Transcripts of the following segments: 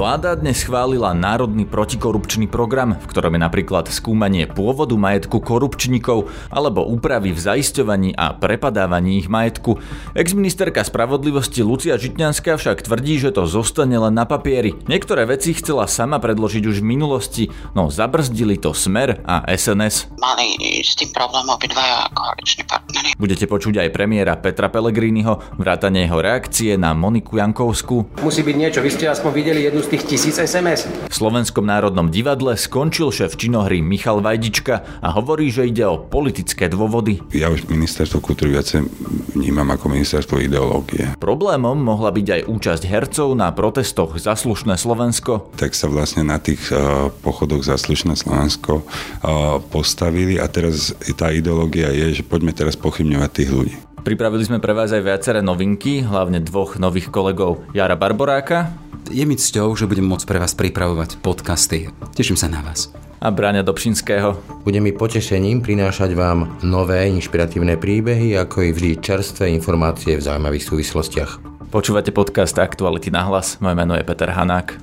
Vláda dnes schválila Národný protikorupčný program, v ktorom je napríklad skúmanie pôvodu majetku korupčníkov alebo úpravy v zaisťovaní a prepadávaní ich majetku. Exministerka spravodlivosti Lucia Žitňanská však tvrdí, že to zostane len na papieri. Niektoré veci chcela sama predložiť už v minulosti, no zabrzdili to Smer a SNS. Mali s tým problém obidvaja koaliční partnery. Budete počuť aj premiéra Petra Pellegriniho, vrátane jeho reakcie na Moniku Jankovsku. Musí byť niečo, vy ste aspoň videli jednu z tých tisíc SMS. V Slovenskom národnom divadle skončil šéf činohry Michal Vajdička a hovorí, že ide o politické dôvody. Ja už ministerstvo kultúry viacej vnímam ako ministerstvo ideológie. Problémom mohla byť aj účasť hercov na protestoch za slušné Slovensko. Tak sa vlastne na tých uh, pochodoch za slušné Slovensko uh, postavili a teraz tá ideológia je, že poďme teraz pochybňovať tých ľudí. Pripravili sme pre vás aj viaceré novinky, hlavne dvoch nových kolegov Jara Barboráka je mi cťou, že budem môcť pre vás pripravovať podcasty. Teším sa na vás. A Bráňa Dobšinského. Bude mi potešením prinášať vám nové inšpiratívne príbehy, ako i vždy čerstvé informácie v zaujímavých súvislostiach. Počúvate podcast Aktuality na hlas. Moje meno je Peter Hanák.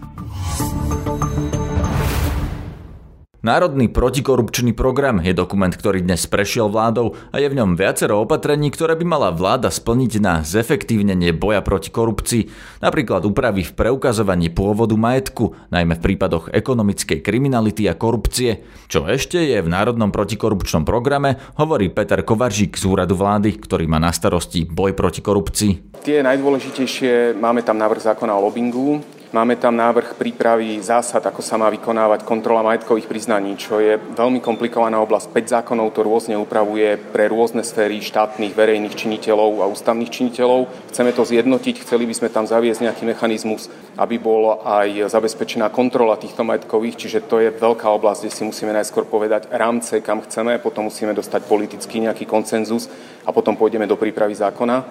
Národný protikorupčný program je dokument, ktorý dnes prešiel vládou a je v ňom viacero opatrení, ktoré by mala vláda splniť na zefektívnenie boja proti korupcii, napríklad úpravy v preukazovaní pôvodu majetku, najmä v prípadoch ekonomickej kriminality a korupcie. Čo ešte je v Národnom protikorupčnom programe, hovorí Peter Kovaržík z úradu vlády, ktorý má na starosti boj proti korupcii. Tie najdôležitejšie, máme tam návrh zákona o lobbingu, Máme tam návrh prípravy zásad, ako sa má vykonávať kontrola majetkových priznaní, čo je veľmi komplikovaná oblasť. 5 zákonov to rôzne upravuje pre rôzne sféry štátnych, verejných činiteľov a ústavných činiteľov. Chceme to zjednotiť, chceli by sme tam zaviesť nejaký mechanizmus, aby bol aj zabezpečená kontrola týchto majetkových, čiže to je veľká oblasť, kde si musíme najskôr povedať rámce, kam chceme, potom musíme dostať politicky nejaký koncenzus a potom pôjdeme do prípravy zákona.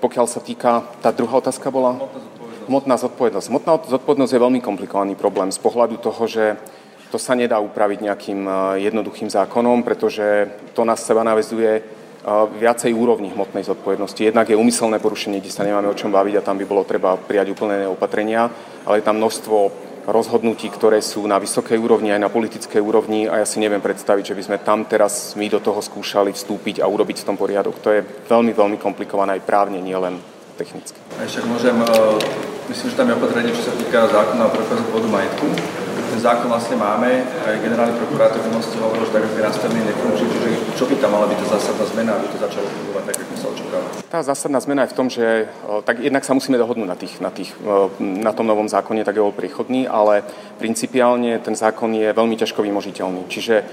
Pokiaľ sa týka, tá druhá otázka bola? Hmotná zodpovednosť. Hmotná zodpovednosť je veľmi komplikovaný problém z pohľadu toho, že to sa nedá upraviť nejakým e, jednoduchým zákonom, pretože to na seba navezuje e, viacej úrovní hmotnej zodpovednosti. Jednak je umyselné porušenie, kde sa nemáme o čom baviť a tam by bolo treba prijať úplné opatrenia, ale je tam množstvo rozhodnutí, ktoré sú na vysokej úrovni aj na politickej úrovni a ja si neviem predstaviť, že by sme tam teraz my do toho skúšali vstúpiť a urobiť v tom poriadok. To je veľmi, veľmi komplikované aj právne, nielen technicky. A ešte môžem, e, myslím, že tam je opatrenie, čo sa týka zákona o prekazu pôdu majetku. Ten zákon vlastne máme, aj generálny prokurátor v minulosti hovoril, že tak ako je nastavený nekončí, čiže čo by tam mala byť tá zásadná zmena, aby to začalo fungovať tak, ako sa očakáva? Tá zásadná zmena je v tom, že e, tak jednak sa musíme dohodnúť na, tých, na, tých, e, na tom novom zákone, tak je bol príchodný, ale principiálne ten zákon je veľmi ťažko vymožiteľný. Čiže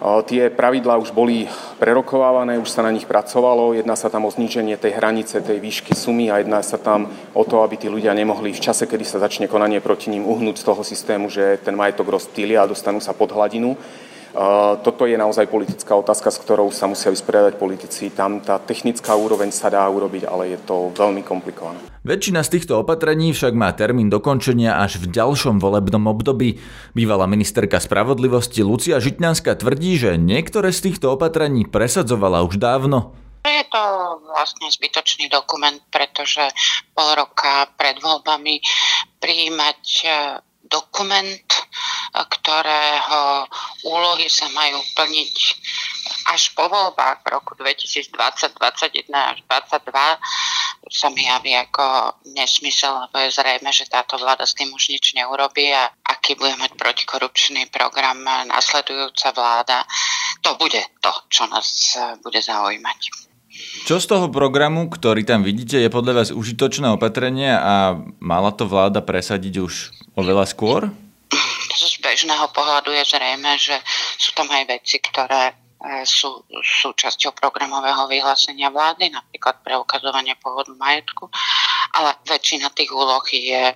Tie pravidlá už boli prerokovávané, už sa na nich pracovalo, jedná sa tam o zníženie tej hranice, tej výšky sumy a jedná sa tam o to, aby tí ľudia nemohli v čase, kedy sa začne konanie proti ním uhnúť z toho systému, že ten majetok rozptýlia a dostanú sa pod hladinu. Toto je naozaj politická otázka, s ktorou sa musia vysporiadať politici. Tam tá technická úroveň sa dá urobiť, ale je to veľmi komplikované. Väčšina z týchto opatrení však má termín dokončenia až v ďalšom volebnom období. Bývalá ministerka spravodlivosti Lucia Žitňanská tvrdí, že niektoré z týchto opatrení presadzovala už dávno. Je to vlastne zbytočný dokument, pretože pol roka pred voľbami prijímať dokument, ktorého úlohy sa majú plniť až po voľbách v roku 2020, 2021 až 2022 sa mi javí ako nesmysel, lebo je zrejme, že táto vláda s tým už nič neurobí a aký bude mať protikorupčný program nasledujúca vláda, to bude to, čo nás bude zaujímať. Čo z toho programu, ktorý tam vidíte, je podľa vás užitočné opatrenie a mala to vláda presadiť už oveľa skôr? Z bežného pohľadu je zrejme, že sú tam aj veci, ktoré e, sú súčasťou programového vyhlásenia vlády, napríklad preukazovanie pôvodu majetku, ale väčšina tých úloh je e,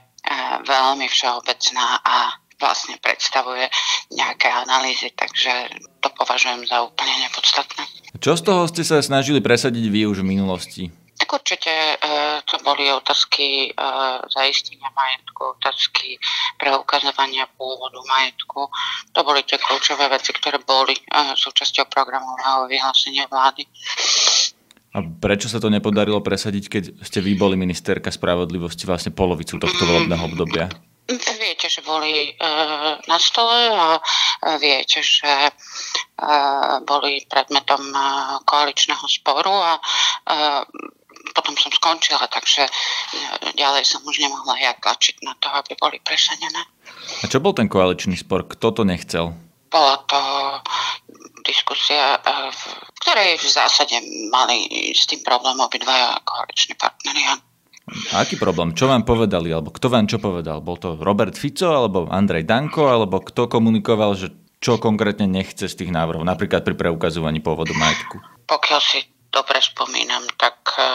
veľmi všeobecná a vlastne predstavuje nejaké analýzy, takže to považujem za úplne nepodstatné. Čo z toho ste sa snažili presadiť vy už v minulosti? Tak určite e, to boli otázky e, zaistenia majetku, otázky preukazovania pôvodu majetku. To boli tie kľúčové veci, ktoré boli e, súčasťou programového vyhlásenia vlády. A prečo sa to nepodarilo presadiť, keď ste vy boli ministerka spravodlivosti vlastne polovicu tohto volebného obdobia? Viete, že boli e, na stole a viete, že e, boli predmetom e, koaličného sporu a e, potom som skončila, takže e, ďalej som už nemohla ja tlačiť na to, aby boli presadené. A čo bol ten koaličný spor? Kto to nechcel? Bola to diskusia, e, v ktorej v zásade mali s tým problém obidvaja koaliční partneri. A aký problém? Čo vám povedali? Alebo kto vám čo povedal? Bol to Robert Fico, alebo Andrej Danko, alebo kto komunikoval, že čo konkrétne nechce z tých návrhov, napríklad pri preukazovaní pôvodu majetku? Pokiaľ si dobre spomínam, tak, e,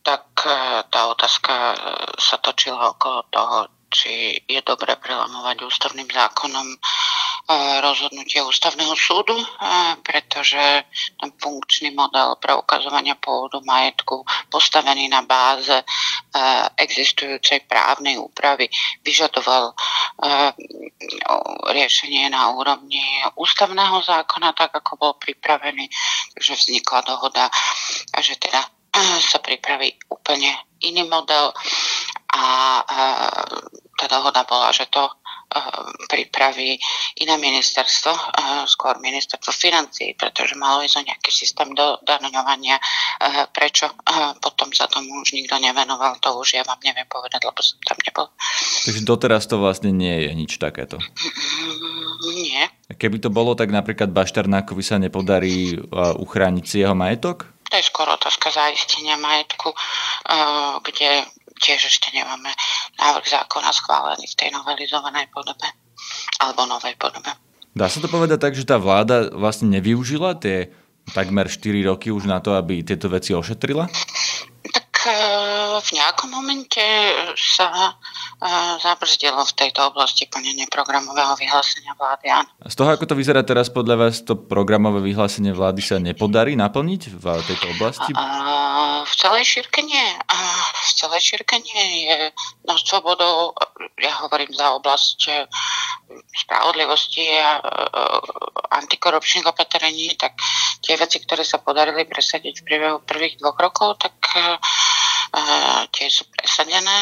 tak e, tá otázka sa točila okolo toho, či je dobre prelamovať ústavným zákonom rozhodnutie ústavného súdu, pretože ten funkčný model pre ukazovania pôvodu majetku postavený na báze existujúcej právnej úpravy vyžadoval riešenie na úrovni ústavného zákona, tak ako bol pripravený. Takže vznikla dohoda, že teda sa pripraví úplne iný model a tá dohoda bola, že to pripraví iné ministerstvo, skôr ministerstvo financií, pretože malo ísť o nejaký systém do daňovania. Prečo potom sa tomu už nikto nevenoval, to už ja vám neviem povedať, lebo som tam nebol. Takže doteraz to vlastne nie je nič takéto? Nie. Keby to bolo, tak napríklad Bašternákovi sa nepodarí uchrániť si jeho majetok? To je skôr otázka zaistenia majetku, kde tiež ešte nemáme návrh zákona schválený v tej novelizovanej podobe alebo novej podobe. Dá sa to povedať tak, že tá vláda vlastne nevyužila tie takmer 4 roky už na to, aby tieto veci ošetrila? v nejakom momente sa zabrzdilo v tejto oblasti plnenie programového vyhlásenia vlády. Áno. Z toho, ako to vyzerá teraz, podľa vás to programové vyhlásenie vlády sa nepodarí naplniť v tejto oblasti? V celej šírke nie. V celej šírke nie je. Množstvo bodov, ja hovorím za oblasť spravodlivosti a antikorupčných opatrení, tak tie veci, ktoré sa podarili presadiť v priebehu prvých dvoch rokov, tak tie sú presadené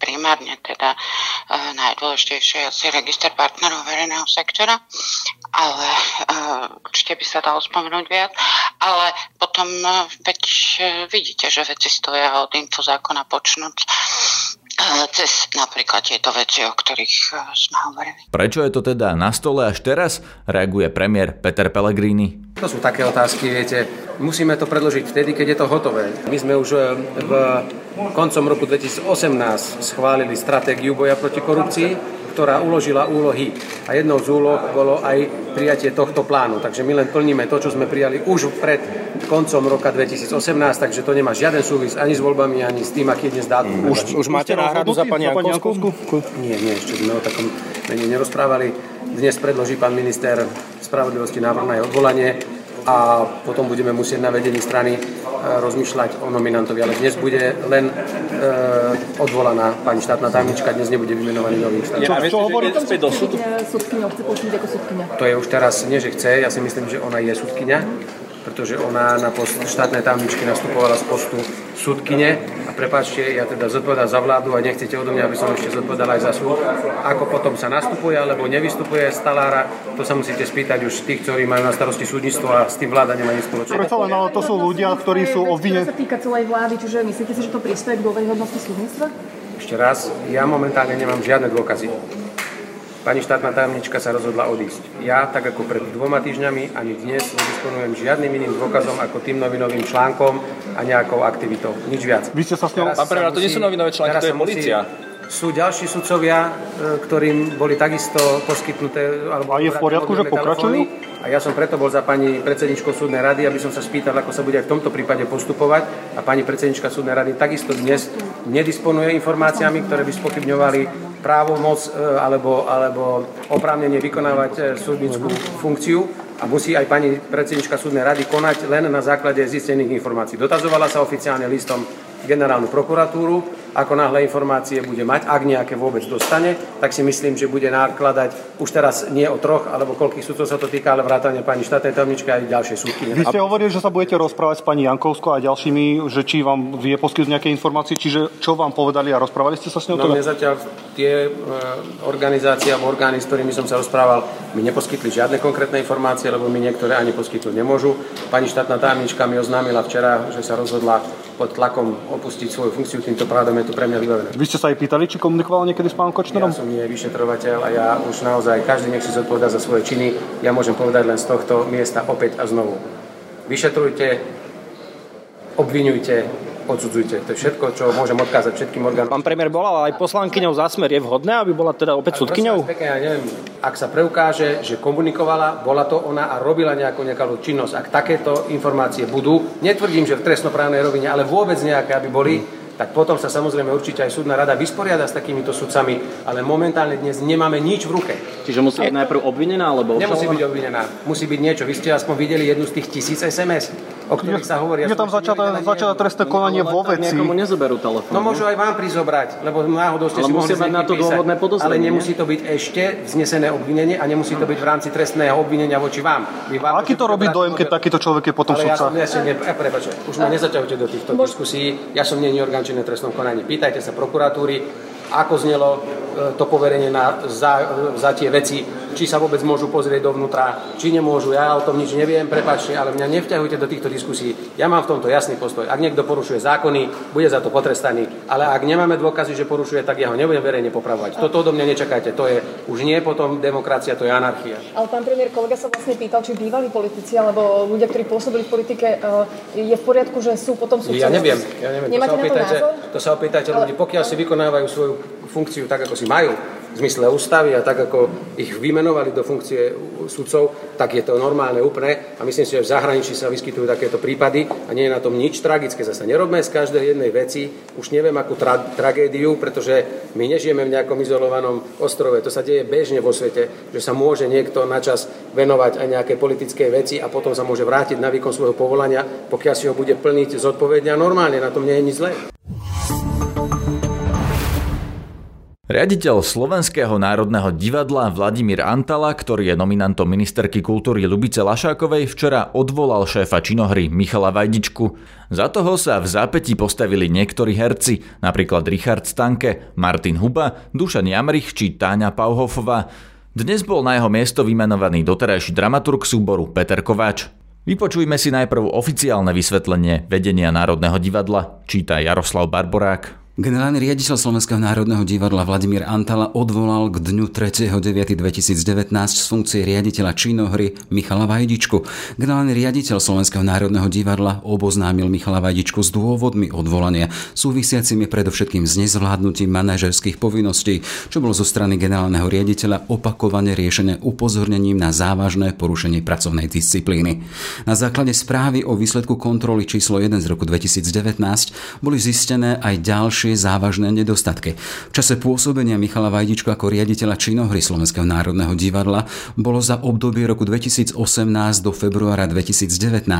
primárne teda uh, najdôležitejšie asi register partnerov verejného sektora, ale uh, určite by sa dalo spomenúť viac, ale potom uh, veď uh, vidíte, že veci stoja od infozákona počnúť cez napríklad tieto veci, o ktorých sme hovorili. Prečo je to teda na stole až teraz? Reaguje premiér Peter Pellegrini. To sú také otázky, viete. Musíme to predložiť vtedy, keď je to hotové. My sme už e, v koncom roku 2018 schválili stratégiu boja proti korupcii, ktorá uložila úlohy. A jednou z úloh bolo aj prijatie tohto plánu. Takže my len plníme to, čo sme prijali už pred koncom roka 2018, takže to nemá žiaden súvis ani s voľbami, ani s tým, aký je dnes dátum. Už, už máte náhradu za pani Jankovskú? Nie, nie, ešte sme o takom nerozprávali. Dnes predloží pán minister spravodlivosti návrh na jeho odvolanie a potom budeme musieť na vedení strany e, rozmýšľať o nominantovi. Ale dnes bude len e, odvolaná pani štátna tajomnička, dnes nebude vymenovaný nový štát. Čo, čo hovorí to späť do súdu? To je už teraz, nie že chce, ja si myslím, že ona je sudkynia pretože ona na post štátnej tajomničky nastupovala z postu súdkyne a prepáčte, ja teda zodpovedám za vládu a nechcete odo mňa, aby som ešte zodpovedal aj za súd. Ako potom sa nastupuje alebo nevystupuje stalára, to sa musíte spýtať už tých, ktorí majú na starosti súdnictvo a s tým vláda nemá nič spoločné. Preto len, ale to sú ľudia, ktorí sú obvinení. Čo sa týka celej vlády, čiže myslíte si, že to prispieje k dôveryhodnosti súdnictva? Ešte raz, ja momentálne nemám žiadne dôkazy Pani štátna tajomnička sa rozhodla odísť. Ja, tak ako pred dvoma týždňami, ani dnes nedisponujem žiadnym iným dôkazom ako tým novinovým článkom a nejakou aktivitou. Nič viac. Vy ste sa s ňou... Pán premiér, to nie sú novinové články, to je policia. Sú ďalší sudcovia, e, ktorým boli takisto poskytnuté... Alebo a je v poriadku, že pokračujú? A ja som preto bol za pani predsedničkou súdnej rady, aby som sa spýtal, ako sa bude aj v tomto prípade postupovať. A pani predsednička súdnej rady takisto dnes nedisponuje informáciami, ktoré by spochybňovali právomoc e, alebo, alebo oprávnenie vykonávať e, súdnickú funkciu a musí aj pani predsednička súdnej rady konať len na základe zistených informácií. Dotazovala sa oficiálne listom generálnu prokuratúru, ako náhle informácie bude mať, ak nejaké vôbec dostane, tak si myslím, že bude nákladať už teraz nie o troch, alebo koľkých súdcov sa to týka, ale vrátane pani štátnej tajomničky aj ďalšie súdky. Vy ste hovorili, že sa budete rozprávať s pani Jankovskou a ďalšími, že či vám vie poskytnúť nejaké informácie, čiže čo vám povedali a rozprávali ste sa s ňou? No mne zatiaľ tie e, organizácie alebo orgány, s ktorými som sa rozprával, mi neposkytli žiadne konkrétne informácie, lebo mi niektoré ani poskytnúť nemôžu. Pani štátna tajomnička mi oznámila včera, že sa rozhodla pod tlakom opustiť svoju funkciu, týmto pádom je to pre mňa vybavené. Vy ste sa aj pýtali, či komunikoval niekedy s pánom Kočnerom? Ja som nie vyšetrovateľ a ja už naozaj, každý nech si zodpovedá za svoje činy. Ja môžem povedať len z tohto miesta opäť a znovu. Vyšetrujte, obvinujte, odsudzujte. To je všetko, čo môžem odkázať všetkým orgánom. Pán premiér bola aj poslankyňou za smer. Je vhodné, aby bola teda opäť súdkyňou? Pekne, ja neviem, ak sa preukáže, že komunikovala, bola to ona a robila nejakú nekalú činnosť. Ak takéto informácie budú, netvrdím, že v trestnoprávnej rovine, ale vôbec nejaké, aby boli, tak potom sa samozrejme určite aj súdna rada vysporiada s takýmito sudcami, ale momentálne dnes nemáme nič v ruke. Čiže musí byť najprv obvinená alebo Nemusí byť obvinená, musí byť niečo. Vy ste aspoň videli jednu z tých tisíc SMS, o ktorých sa hovorí. Je tam začaté, začaté trestné konanie vo veci. Niekomu nezoberú telefón. No môžu aj vám prizobrať, lebo náhodou ste Ale si mohli mať na to dôvodné podozrenie, Ale nemusí to byť ešte vznesené obvinenie a nemusí to byť v rámci trestného obvinenia voči vám. Vy vám Aký to robí dojem, keď takýto človek je potom ale ja som, ja ne, prepáčte, už ma nezaťahujte do týchto diskusí. Ja som nie orgán činný trestnom konaní. Pýtajte sa prokuratúry, ako znelo e, to poverenie na, za, za tie veci, či sa vôbec môžu pozrieť dovnútra, či nemôžu. Ja o tom nič neviem, prepáčte, ale mňa nevťahujte do týchto diskusí. Ja mám v tomto jasný postoj. Ak niekto porušuje zákony, bude za to potrestaný. Ale ak nemáme dôkazy, že porušuje, tak ja ho nebudem verejne popravovať. Toto odo mňa nečakajte. To je už nie potom demokracia, to je anarchia. Ale pán premiér, kolega sa vlastne pýtal, či bývalí politici alebo ľudia, ktorí pôsobili v politike, eh, je v poriadku, že sú potom súdcovia. Ja neviem, ja neviem. Nemáte to sa to opýtajte, názor? to sa opýtajte ľudí. Pokiaľ si vykonávajú svoju funkciu tak, ako si majú, v zmysle ústavy a tak, ako ich vymenovali do funkcie sudcov, tak je to normálne úplne. A myslím si, že v zahraničí sa vyskytujú takéto prípady a nie je na tom nič tragické. Zase nerobme z každej jednej veci, už neviem akú tra- tragédiu, pretože my nežijeme v nejakom izolovanom ostrove. To sa deje bežne vo svete, že sa môže niekto načas venovať aj nejaké politické veci a potom sa môže vrátiť na výkon svojho povolania, pokiaľ si ho bude plniť zodpovedne a normálne. Na tom nie je nič zlé. Riaditeľ Slovenského národného divadla Vladimír Antala, ktorý je nominantom ministerky kultúry Lubice Lašákovej, včera odvolal šéfa činohry Michala Vajdičku. Za toho sa v zápätí postavili niektorí herci, napríklad Richard Stanke, Martin Huba, Dušan Jamrich či Táňa Pauhofová. Dnes bol na jeho miesto vymenovaný doterajší dramaturg súboru Peter Kováč. Vypočujme si najprv oficiálne vysvetlenie vedenia Národného divadla, číta Jaroslav Barborák. Generálny riaditeľ Slovenského národného divadla Vladimír Antala odvolal k dňu 3.9.2019 z funkcie riaditeľa činohry Michala Vajdičku. Generálny riaditeľ Slovenského národného divadla oboznámil Michala Vajdičku s dôvodmi odvolania, súvisiacimi predovšetkým s nezvládnutím manažerských povinností, čo bolo zo strany generálneho riaditeľa opakovane riešené upozornením na závažné porušenie pracovnej disciplíny. Na základe správy o výsledku kontroly číslo 1 z roku 2019 boli zistené aj ďalšie závažné nedostatky. V čase pôsobenia Michala Vajdičku ako riaditeľa činohry Slovenského národného divadla bolo za obdobie roku 2018 do februára 2019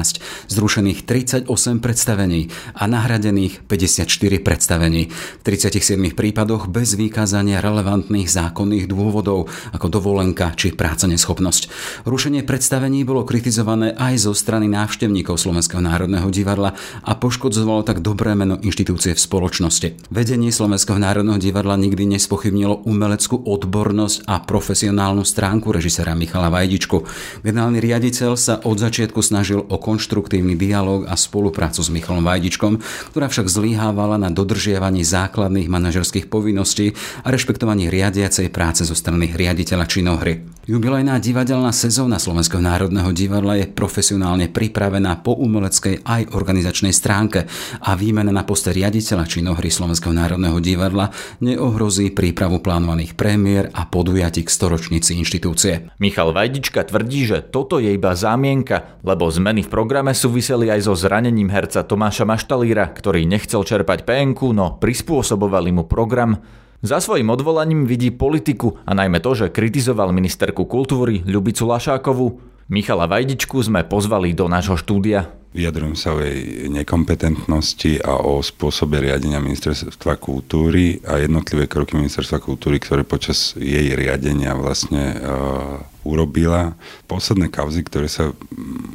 zrušených 38 predstavení a nahradených 54 predstavení. V 37 prípadoch bez vykázania relevantných zákonných dôvodov ako dovolenka či práca neschopnosť. Rušenie predstavení bolo kritizované aj zo strany návštevníkov Slovenského národného divadla a poškodzovalo tak dobré meno inštitúcie v spoločnosti. Vedenie Slovenského národného divadla nikdy nespochybnilo umeleckú odbornosť a profesionálnu stránku režisera Michala Vajdičku. Generálny riaditeľ sa od začiatku snažil o konštruktívny dialog a spoluprácu s Michalom Vajdičkom, ktorá však zlyhávala na dodržiavaní základných manažerských povinností a rešpektovaní riadiacej práce zo strany riaditeľa činohry. Jubilejná divadelná sezóna Slovenského národného divadla je profesionálne pripravená po umeleckej aj organizačnej stránke a výmena na poste riaditeľa činohry Slovenského národného divadla neohrozí prípravu plánovaných prémier a podujatí k storočnici inštitúcie. Michal Vajdička tvrdí, že toto je iba zámienka, lebo zmeny v programe súviseli aj so zranením herca Tomáša Maštalíra, ktorý nechcel čerpať PNK, no prispôsobovali mu program. Za svojim odvolaním vidí politiku a najmä to, že kritizoval ministerku kultúry Ľubicu Lašákovu. Michala Vajdičku sme pozvali do nášho štúdia. Vyjadrujem sa o jej nekompetentnosti a o spôsobe riadenia ministerstva kultúry a jednotlivé kroky ministerstva kultúry, ktoré počas jej riadenia vlastne uh, urobila. Posledné kauzy, ktoré sa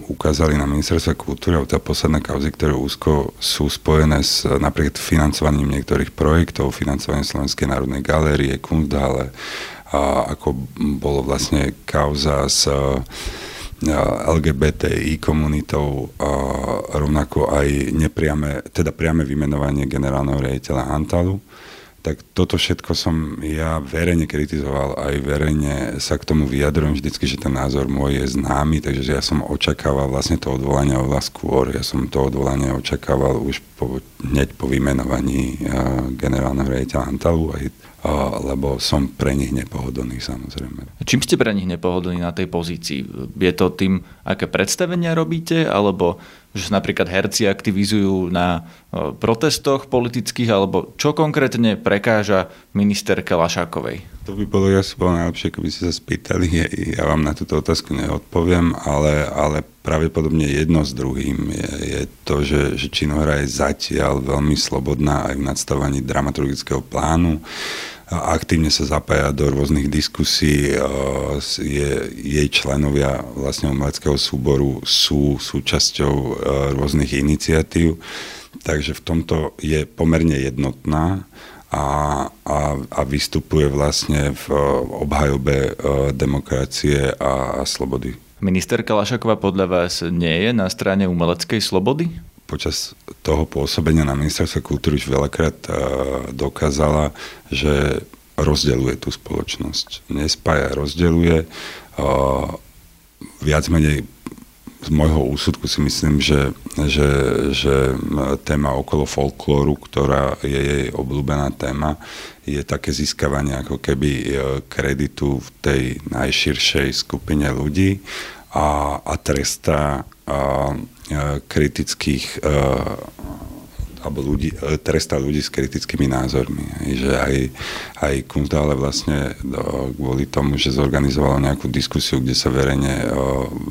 ukázali na ministerstve kultúry, alebo tá posledné kauzy, ktoré úzko sú spojené s napríklad financovaním niektorých projektov, financovaním Slovenskej národnej galérie, Kunsthalle, a ako bolo vlastne kauza s uh, LGBTI komunitou rovnako aj nepriame, teda priame vymenovanie generálneho riaditeľa Antalu. Tak toto všetko som ja verejne kritizoval, aj verejne sa k tomu vyjadrujem vždycky, že ten názor môj je známy, takže ja som očakával vlastne to odvolanie oveľa skôr. Ja som to odvolanie očakával už po, hneď po vymenovaní generálneho riaditeľa Antalu. Aj lebo som pre nich nepohodlný samozrejme. Čím ste pre nich nepohodlní na tej pozícii? Je to tým, aké predstavenia robíte, alebo že napríklad herci aktivizujú na protestoch politických, alebo čo konkrétne prekáža ministerke Lašákovej? To by bolo, ja si bolo najlepšie, keby ste sa spýtali, ja vám na túto otázku neodpoviem, ale, ale pravdepodobne jedno s druhým je, je to, že, že Činohra je zatiaľ veľmi slobodná aj v nadstavovaní dramaturgického plánu aktívne sa zapája do rôznych diskusí. Je, jej členovia vlastne umeleckého súboru sú súčasťou rôznych iniciatív, takže v tomto je pomerne jednotná a, a, a vystupuje vlastne v obhajobe demokracie a, a slobody. Ministerka Lašaková podľa vás nie je na strane umeleckej slobody? Počas toho pôsobenia na ministerstve kultúry už veľakrát uh, dokázala, že rozdeluje tú spoločnosť. Nespája, rozdeluje. Uh, viac menej z môjho úsudku si myslím, že, že, že téma okolo folklóru, ktorá je jej obľúbená téma, je také získavanie ako keby kreditu v tej najširšej skupine ľudí a, a trestá a, kritických alebo ľudí, trestá ľudí s kritickými názormi. Že aj, aj Kunsthalle vlastne kvôli tomu, že zorganizovalo nejakú diskusiu, kde sa verejne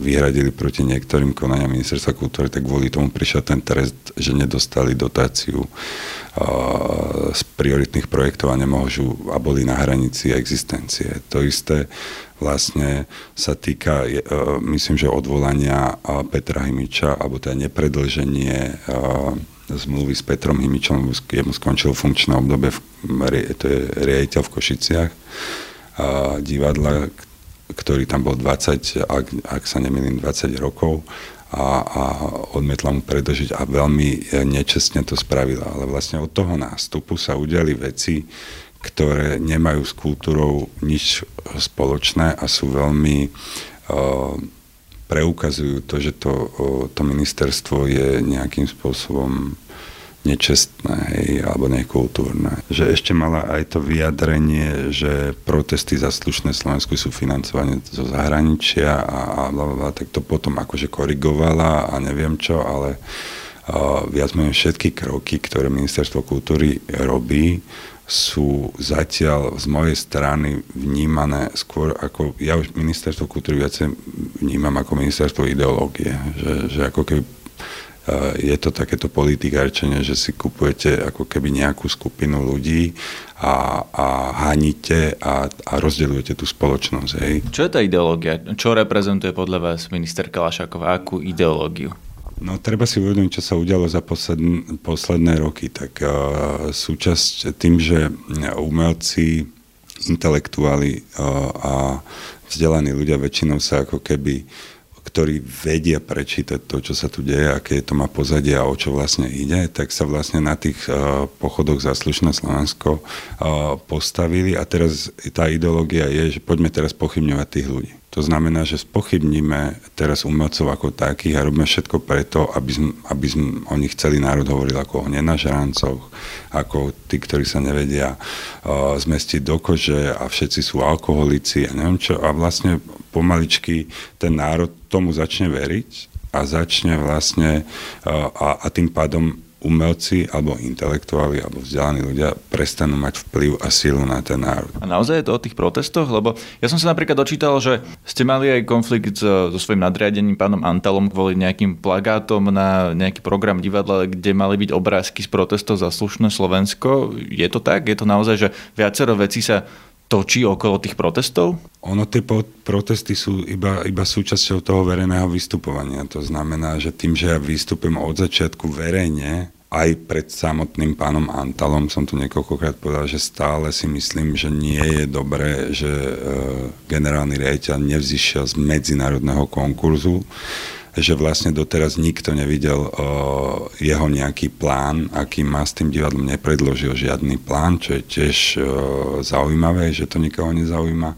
vyhradili proti niektorým konaniam ministerstva kultúry, tak kvôli tomu prišiel ten trest, že nedostali dotáciu z prioritných projektov a nemôžu a boli na hranici existencie. To isté vlastne sa týka, e, myslím, že odvolania Petra Himiča, alebo teda nepredlženie zmluvy s Petrom Himičom, jemu skončilo funkčné obdobie, to je riaditeľ v Košiciach, divadla, ktorý tam bol 20, ak, ak sa nemýlim, 20 rokov a, a odmietla mu predlžiť a veľmi nečestne to spravila. Ale vlastne od toho nástupu sa udiali veci, ktoré nemajú s kultúrou nič spoločné a sú veľmi uh, preukazujú to, že to, uh, to ministerstvo je nejakým spôsobom nečestné hej, alebo nekultúrne. Že ešte mala aj to vyjadrenie, že protesty za slušné Slovensku sú financované zo zahraničia a, a bla, bla, tak to potom akože korigovala a neviem čo, ale uh, viac menej všetky kroky, ktoré ministerstvo kultúry robí, sú zatiaľ z mojej strany vnímané skôr ako, ja už ministerstvo kultúry viacej vnímam ako ministerstvo ideológie, že, že ako keby je to takéto politikárčenie, že si kupujete ako keby nejakú skupinu ľudí a, a hanite a, a rozdeľujete tú spoločnosť. Hej. Čo je tá ideológia? Čo reprezentuje podľa vás minister Kalašáková? Akú ideológiu? No treba si uvedomiť, čo sa udialo za posledn- posledné roky. Tak uh, súčasť tým, že umelci, intelektuáli uh, a vzdelaní ľudia väčšinou sa ako keby ktorí vedia prečítať to, čo sa tu deje, aké to má pozadie a o čo vlastne ide, tak sa vlastne na tých uh, pochodoch za slušné Slovensko uh, postavili a teraz tá ideológia je, že poďme teraz pochybňovať tých ľudí. To znamená, že spochybníme teraz umelcov ako takých a robíme všetko preto, aby, sme, aby sme o nich celý národ hovoril ako o nenažrancoch, ako tí, ktorí sa nevedia uh, zmestiť do kože a všetci sú alkoholici a neviem čo. A vlastne pomaličky ten národ tomu začne veriť a začne vlastne uh, a, a tým pádom umelci alebo intelektuáli alebo vzdelaní ľudia prestanú mať vplyv a silu na ten národ. A naozaj je to o tých protestoch? Lebo ja som sa napríklad dočítal, že ste mali aj konflikt so, so svojím nadriadeným pánom Antalom kvôli nejakým plagátom na nejaký program divadla, kde mali byť obrázky z protestov za slušné Slovensko. Je to tak? Je to naozaj, že viacero vecí sa točí okolo tých protestov? Ono, tie protesty sú iba, iba súčasťou toho verejného vystupovania. To znamená, že tým, že ja vystupujem od začiatku verejne, aj pred samotným pánom Antalom som tu niekoľkokrát povedal, že stále si myslím, že nie je dobré, že e, generálny riaditeľ nevzýšiel z medzinárodného konkurzu, že vlastne doteraz nikto nevidel uh, jeho nejaký plán, aký má s tým divadlom, nepredložil žiadny plán, čo je tiež uh, zaujímavé, že to nikoho nezaujíma.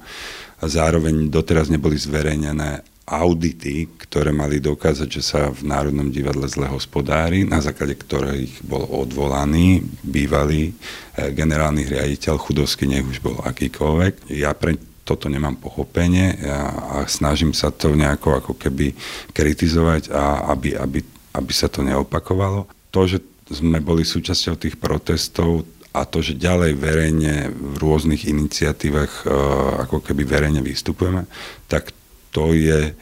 A zároveň doteraz neboli zverejnené audity, ktoré mali dokázať, že sa v Národnom divadle zle hospodári, na základe ktorých bol odvolaný bývalý eh, generálny riaditeľ, chudovský nech už bol akýkoľvek. Ja pre toto nemám pochopenie a, a snažím sa to nejako ako keby kritizovať a aby, aby, aby sa to neopakovalo. To, že sme boli súčasťou tých protestov a to, že ďalej verejne v rôznych iniciatívach e, ako keby verejne vystupujeme, tak to je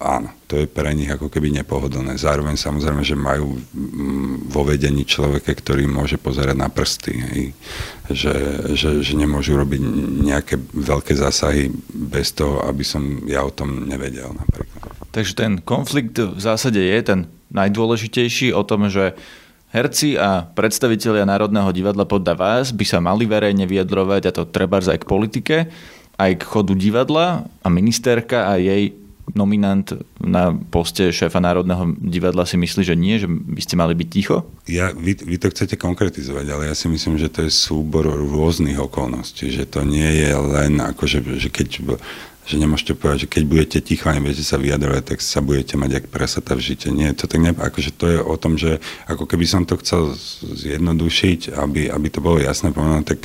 áno, to je pre nich ako keby nepohodlné. Zároveň samozrejme, že majú mm, vo vedení človeka, ktorý môže pozerať na prsty, hej. Že, že, že nemôžu robiť nejaké veľké zásahy bez toho, aby som ja o tom nevedel napríklad. Takže ten konflikt v zásade je ten najdôležitejší o tom, že Herci a predstavitelia Národného divadla podľa vás by sa mali verejne vyjadrovať, a to treba aj k politike, aj k chodu divadla a ministerka a jej nominant na poste šéfa Národného divadla si myslí, že nie, že by ste mali byť ticho? Ja, vy, vy to chcete konkretizovať, ale ja si myslím, že to je súbor rôznych okolností, že to nie je len ako, že, keď že nemôžete povedať, že keď budete ticho a nebudete sa vyjadrovať, tak sa budete mať jak prasata v žite. Nie, to tak ne, akože to je o tom, že ako keby som to chcel zjednodušiť, aby, aby to bolo jasné povedané, tak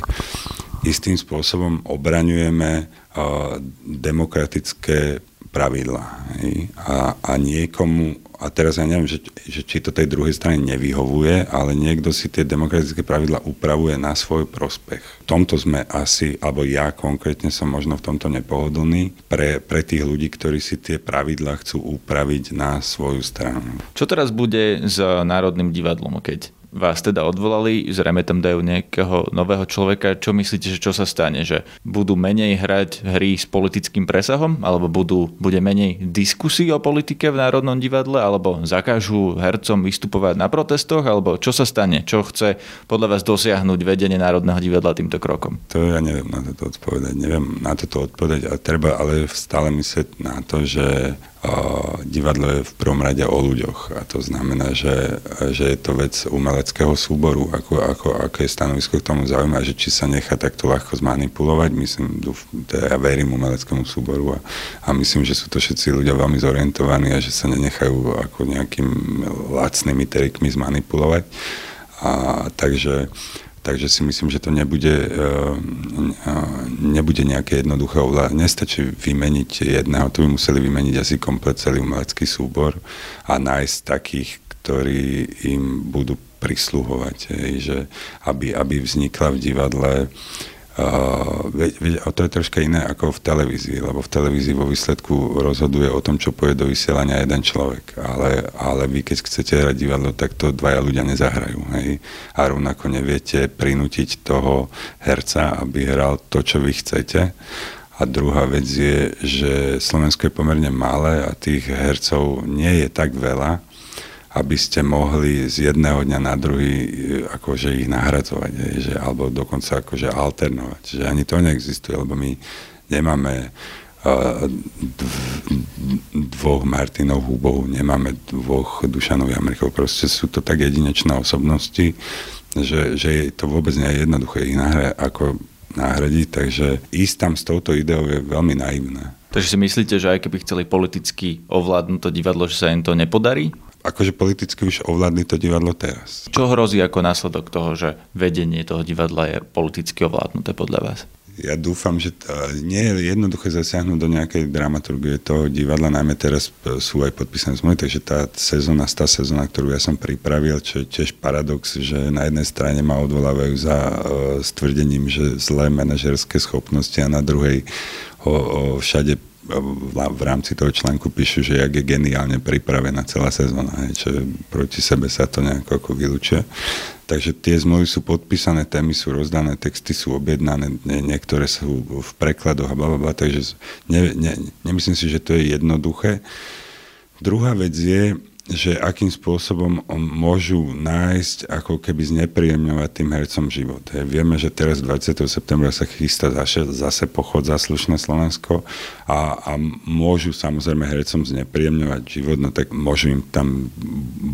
istým spôsobom obraňujeme uh, demokratické pravidla. A, a niekomu, a teraz ja neviem, že, že či to tej druhej strane nevyhovuje, ale niekto si tie demokratické pravidla upravuje na svoj prospech. V tomto sme asi, alebo ja konkrétne som možno v tomto nepohodlný, pre, pre tých ľudí, ktorí si tie pravidla chcú upraviť na svoju stranu. Čo teraz bude s Národným divadlom, keď vás teda odvolali, zrejme tam dajú nejakého nového človeka. Čo myslíte, že čo sa stane? Že budú menej hrať hry s politickým presahom? Alebo budú, bude menej diskusí o politike v Národnom divadle? Alebo zakážu hercom vystupovať na protestoch? Alebo čo sa stane? Čo chce podľa vás dosiahnuť vedenie Národného divadla týmto krokom? To ja neviem na toto odpovedať. Neviem na toto odpovedať, ale treba ale stále myslieť na to, že divadlo je v prvom rade o ľuďoch a to znamená, že, že je to vec umeleckého súboru, ako, ako, ako je stanovisko k tomu zaujímavé, že či sa nechá takto ľahko zmanipulovať, myslím, ja verím umeleckému súboru a, a myslím, že sú to všetci ľudia veľmi zorientovaní a že sa nenechajú ako nejakým lacnými trikmi zmanipulovať. A, takže takže si myslím, že to nebude, eh, eh, nebude nejaké jednoduché ovládanie. Nestačí vymeniť jedného, to by museli vymeniť asi komplet celý umelecký súbor a nájsť takých, ktorí im budú prisluhovať, že aby, aby vznikla v divadle Uh, to je troška iné ako v televízii, lebo v televízii vo výsledku rozhoduje o tom, čo pôjde do vysielania jeden človek. Ale, ale vy, keď chcete hrať divadlo, tak to dvaja ľudia nezahrajú. Hej? A rovnako neviete prinútiť toho herca, aby hral to, čo vy chcete. A druhá vec je, že Slovensko je pomerne malé a tých hercov nie je tak veľa, aby ste mohli z jedného dňa na druhý e, akože ich nahradzovať, že, alebo dokonca akože alternovať. Že ani to neexistuje, lebo my nemáme uh, dvoch Martinov Hubov, nemáme dvoch Dušanov Jamrichov, proste sú to tak jedinečné osobnosti, že, že to vôbec nie je jednoduché ich nahra- ako nahradiť, takže ísť tam s touto ideou je veľmi naivné. Takže si myslíte, že aj keby chceli politicky ovládnuť to divadlo, že sa im to nepodarí? Akože politicky už ovládli to divadlo teraz. Čo hrozí ako následok toho, že vedenie toho divadla je politicky ovládnuté podľa vás? ja dúfam, že to nie je jednoduché zasiahnuť do nejakej dramaturgie toho divadla, najmä teraz sú aj podpísané zmluvy, takže tá sezóna, tá sezóna, ktorú ja som pripravil, čo je tiež paradox, že na jednej strane ma odvolávajú za uh, stvrdením, že zlé manažerské schopnosti a na druhej ho, ho všade v rámci toho článku píšu, že jak je geniálne pripravená celá sezóna, hej, čo proti sebe sa to nejako ako vylúčia. Takže tie zmluvy sú podpísané, témy sú rozdané, texty sú objednané, nie, niektoré sú v prekladoch a blablabla, takže ne, ne, nemyslím si, že to je jednoduché. Druhá vec je, že akým spôsobom môžu nájsť, ako keby znepríjemňovať tým hercom život. He, vieme, že teraz 20. septembra sa chystá zase, zase pochod za slušné Slovensko a, a môžu samozrejme hercom znepríjemňovať život, no tak môžu im tam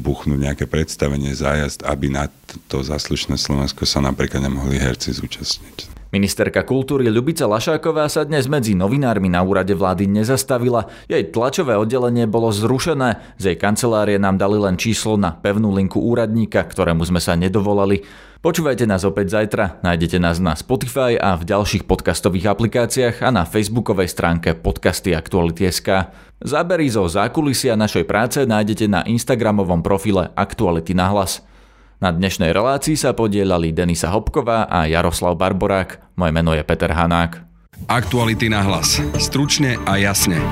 buchnúť nejaké predstavenie, zájazd, aby na to zaslušné Slovensko sa napríklad nemohli herci zúčastniť. Ministerka kultúry Ľubica Lašáková sa dnes medzi novinármi na úrade vlády nezastavila. Jej tlačové oddelenie bolo zrušené. Z jej kancelárie nám dali len číslo na pevnú linku úradníka, ktorému sme sa nedovolali. Počúvajte nás opäť zajtra, nájdete nás na Spotify a v ďalších podcastových aplikáciách a na facebookovej stránke podcasty Aktuality.sk. Zábery zo zákulisia našej práce nájdete na instagramovom profile Aktuality na hlas. Na dnešnej relácii sa podielali Denisa Hopková a Jaroslav Barborák. Moje meno je Peter Hanák. Aktuality na hlas. Stručne a jasne.